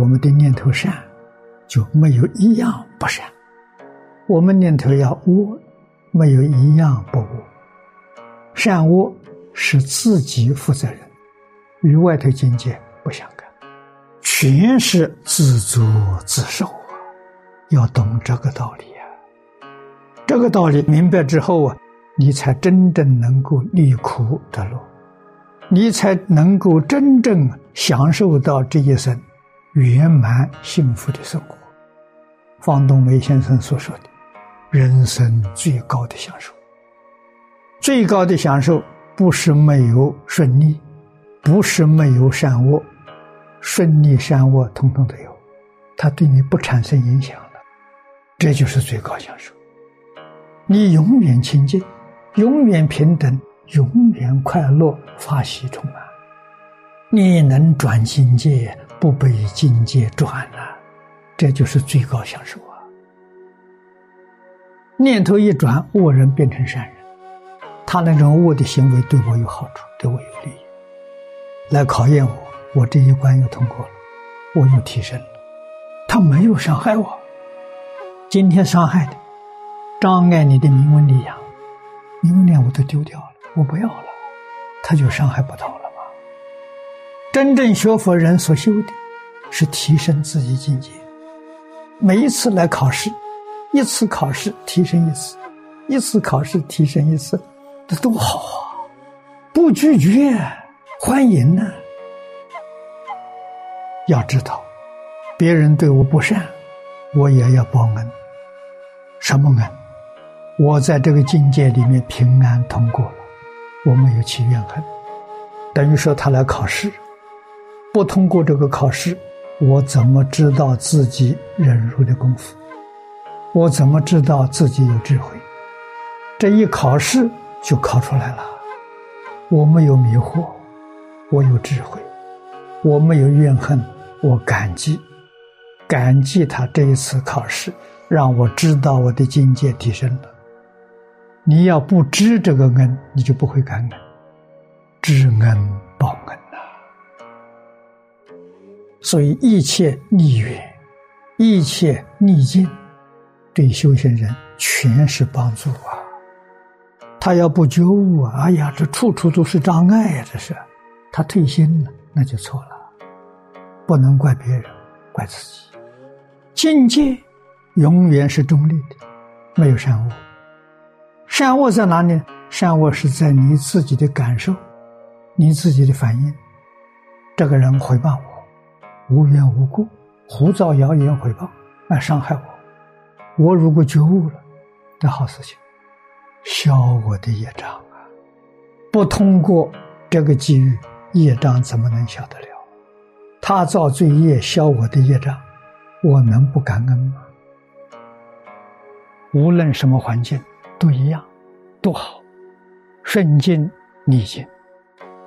我们的念头善，就没有一样不善；我们念头要恶，没有一样不恶。善恶是自己负责任，与外头境界不相干，全是自作自受啊！要懂这个道理啊！这个道理明白之后啊，你才真正能够离苦得乐，你才能够真正享受到这一生。圆满幸福的生活，方东梅先生所说的，人生最高的享受。最高的享受不是没有顺利，不是没有善恶，顺利善恶通通都有，它对你不产生影响了，这就是最高享受。你永远清净，永远平等，永远快乐，法喜充满。你能转境界。不被境界转了，这就是最高享受啊！念头一转，恶人变成善人，他那种恶的行为对我有好处，对我有利益，来考验我，我这一关又通过了，我又提升了。他没有伤害我，今天伤害的，障碍你的名闻利养，名闻利养我都丢掉了，我不要了，他就伤害不到。真正学佛人所修的，是提升自己境界。每一次来考试，一次考试提升一次，一次考试提升一次，这多好啊！不拒绝，欢迎呢。要知道，别人对我不善，我也要报恩。什么恩？我在这个境界里面平安通过了，我没有起怨恨，等于说他来考试。不通过这个考试，我怎么知道自己忍辱的功夫？我怎么知道自己有智慧？这一考试就考出来了。我没有迷惑，我有智慧，我没有怨恨，我感激，感激他这一次考试，让我知道我的境界提升了。你要不知这个恩，你就不会感恩，知恩报恩。所以一切逆缘，一切逆境，对修行人全是帮助啊！他要不觉悟啊，哎呀，这处处都是障碍呀！这是他退心了，那就错了。不能怪别人，怪自己。境界永远是中立的，没有善恶。善恶在哪里？善恶是在你自己的感受，你自己的反应。这个人回报我。无缘无故胡造谣言诽谤来伤害我，我如果觉悟了，这好事情，消我的业障啊！不通过这个机遇，业障怎么能消得了？他造罪业消我的业障，我能不感恩吗？无论什么环境都一样，多好，顺境逆境，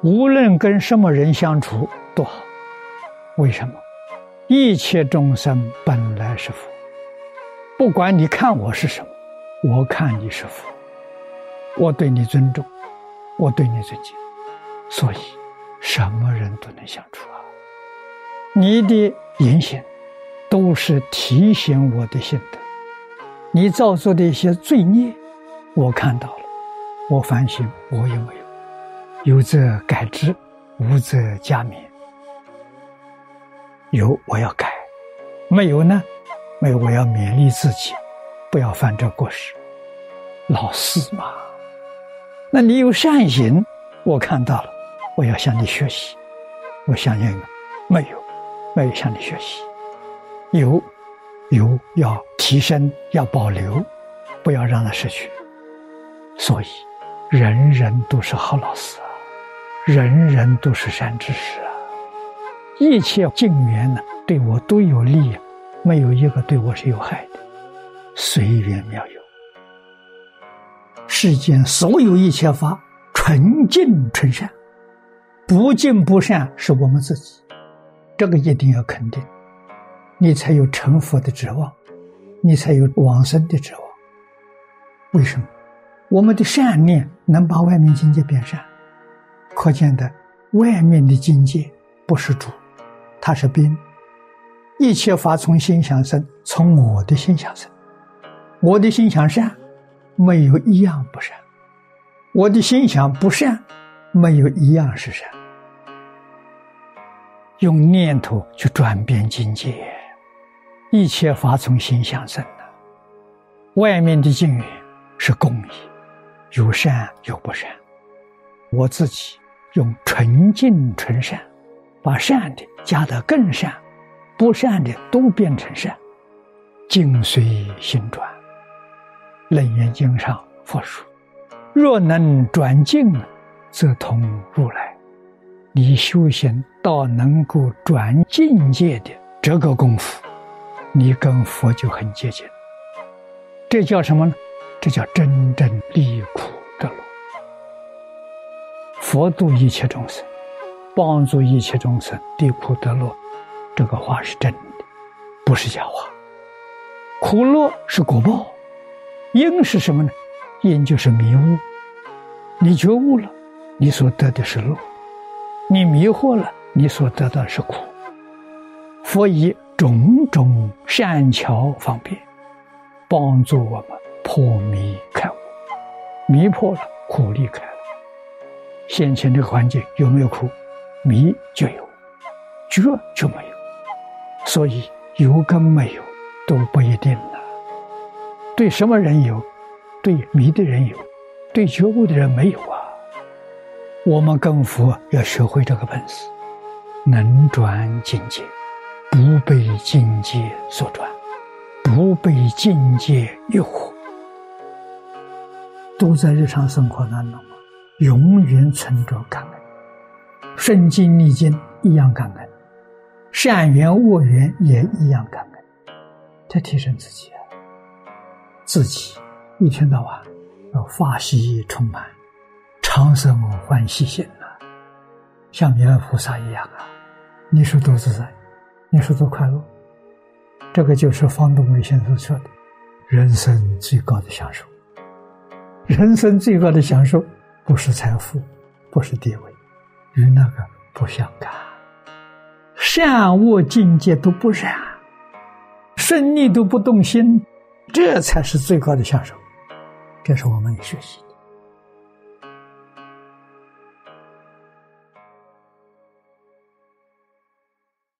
无论跟什么人相处多好。为什么？一切众生本来是佛，不管你看我是什么，我看你是佛，我对你尊重，我对你尊敬，所以什么人都能相处啊。你的言行都是提醒我的心的，你造作的一些罪孽，我看到了，我反省，我有没有？有则改之，无则加勉。有我要改，没有呢？没有我要勉励自己，不要犯这过失。老四嘛，那你有善行，我看到了，我要向你学习。我相信没有，没有向你学习。有，有要提升，要保留，不要让它失去。所以，人人都是好老师啊，人人都是善知识。一切境缘呢，对我都有利，没有一个对我是有害的。随缘妙有，世间所有一切法纯净纯善，不净不善是我们自己，这个一定要肯定，你才有成佛的指望，你才有往生的指望。为什么？我们的善念能把外面境界变善，可见的外面的境界不是主。它是兵，一切法从心想生，从我的心想生。我的心想善，没有一样不善；我的心想不善，没有一样是善。用念头去转变境界，一切法从心想生的。外面的境缘是公义，有善有不善。我自己用纯净纯善，把善的加得更善。不善的都变成善，境随心转。楞严经上佛说：“若能转境，则通如来。”你修行到能够转境界的这个功夫，你跟佛就很接近。这叫什么呢？这叫真正离苦得乐。佛度一切众生，帮助一切众生离苦得乐。这个话是真的，不是假话。苦乐是果报，因是什么呢？因就是迷悟。你觉悟了，你所得的是乐；你迷惑了，你所得的是苦。佛以种种善巧方便，帮助我们破迷开悟。迷破了，苦离开了。现前这个环境有没有苦？迷就有，觉就没有。所以有跟没有都不一定了。对什么人有？对迷的人有，对觉悟的人没有啊。我们跟佛要学会这个本事，能转境界，不被境界所转，不被境界诱惑，都在日常生活当中，永远存着感恩，顺境逆境一样感恩。善缘恶缘也一样感恩，在提升自己啊！自己一天到晚要法喜充满，长生欢喜心啊，像弥勒菩萨一样啊！你说多自在，你说多快乐，这个就是方东美先生说的，人生最高的享受。人生最高的享受不是财富，不是地位，与那个不相干。善恶境界都不染，顺逆都不动心，这才是最高的享受。这是我们的学习。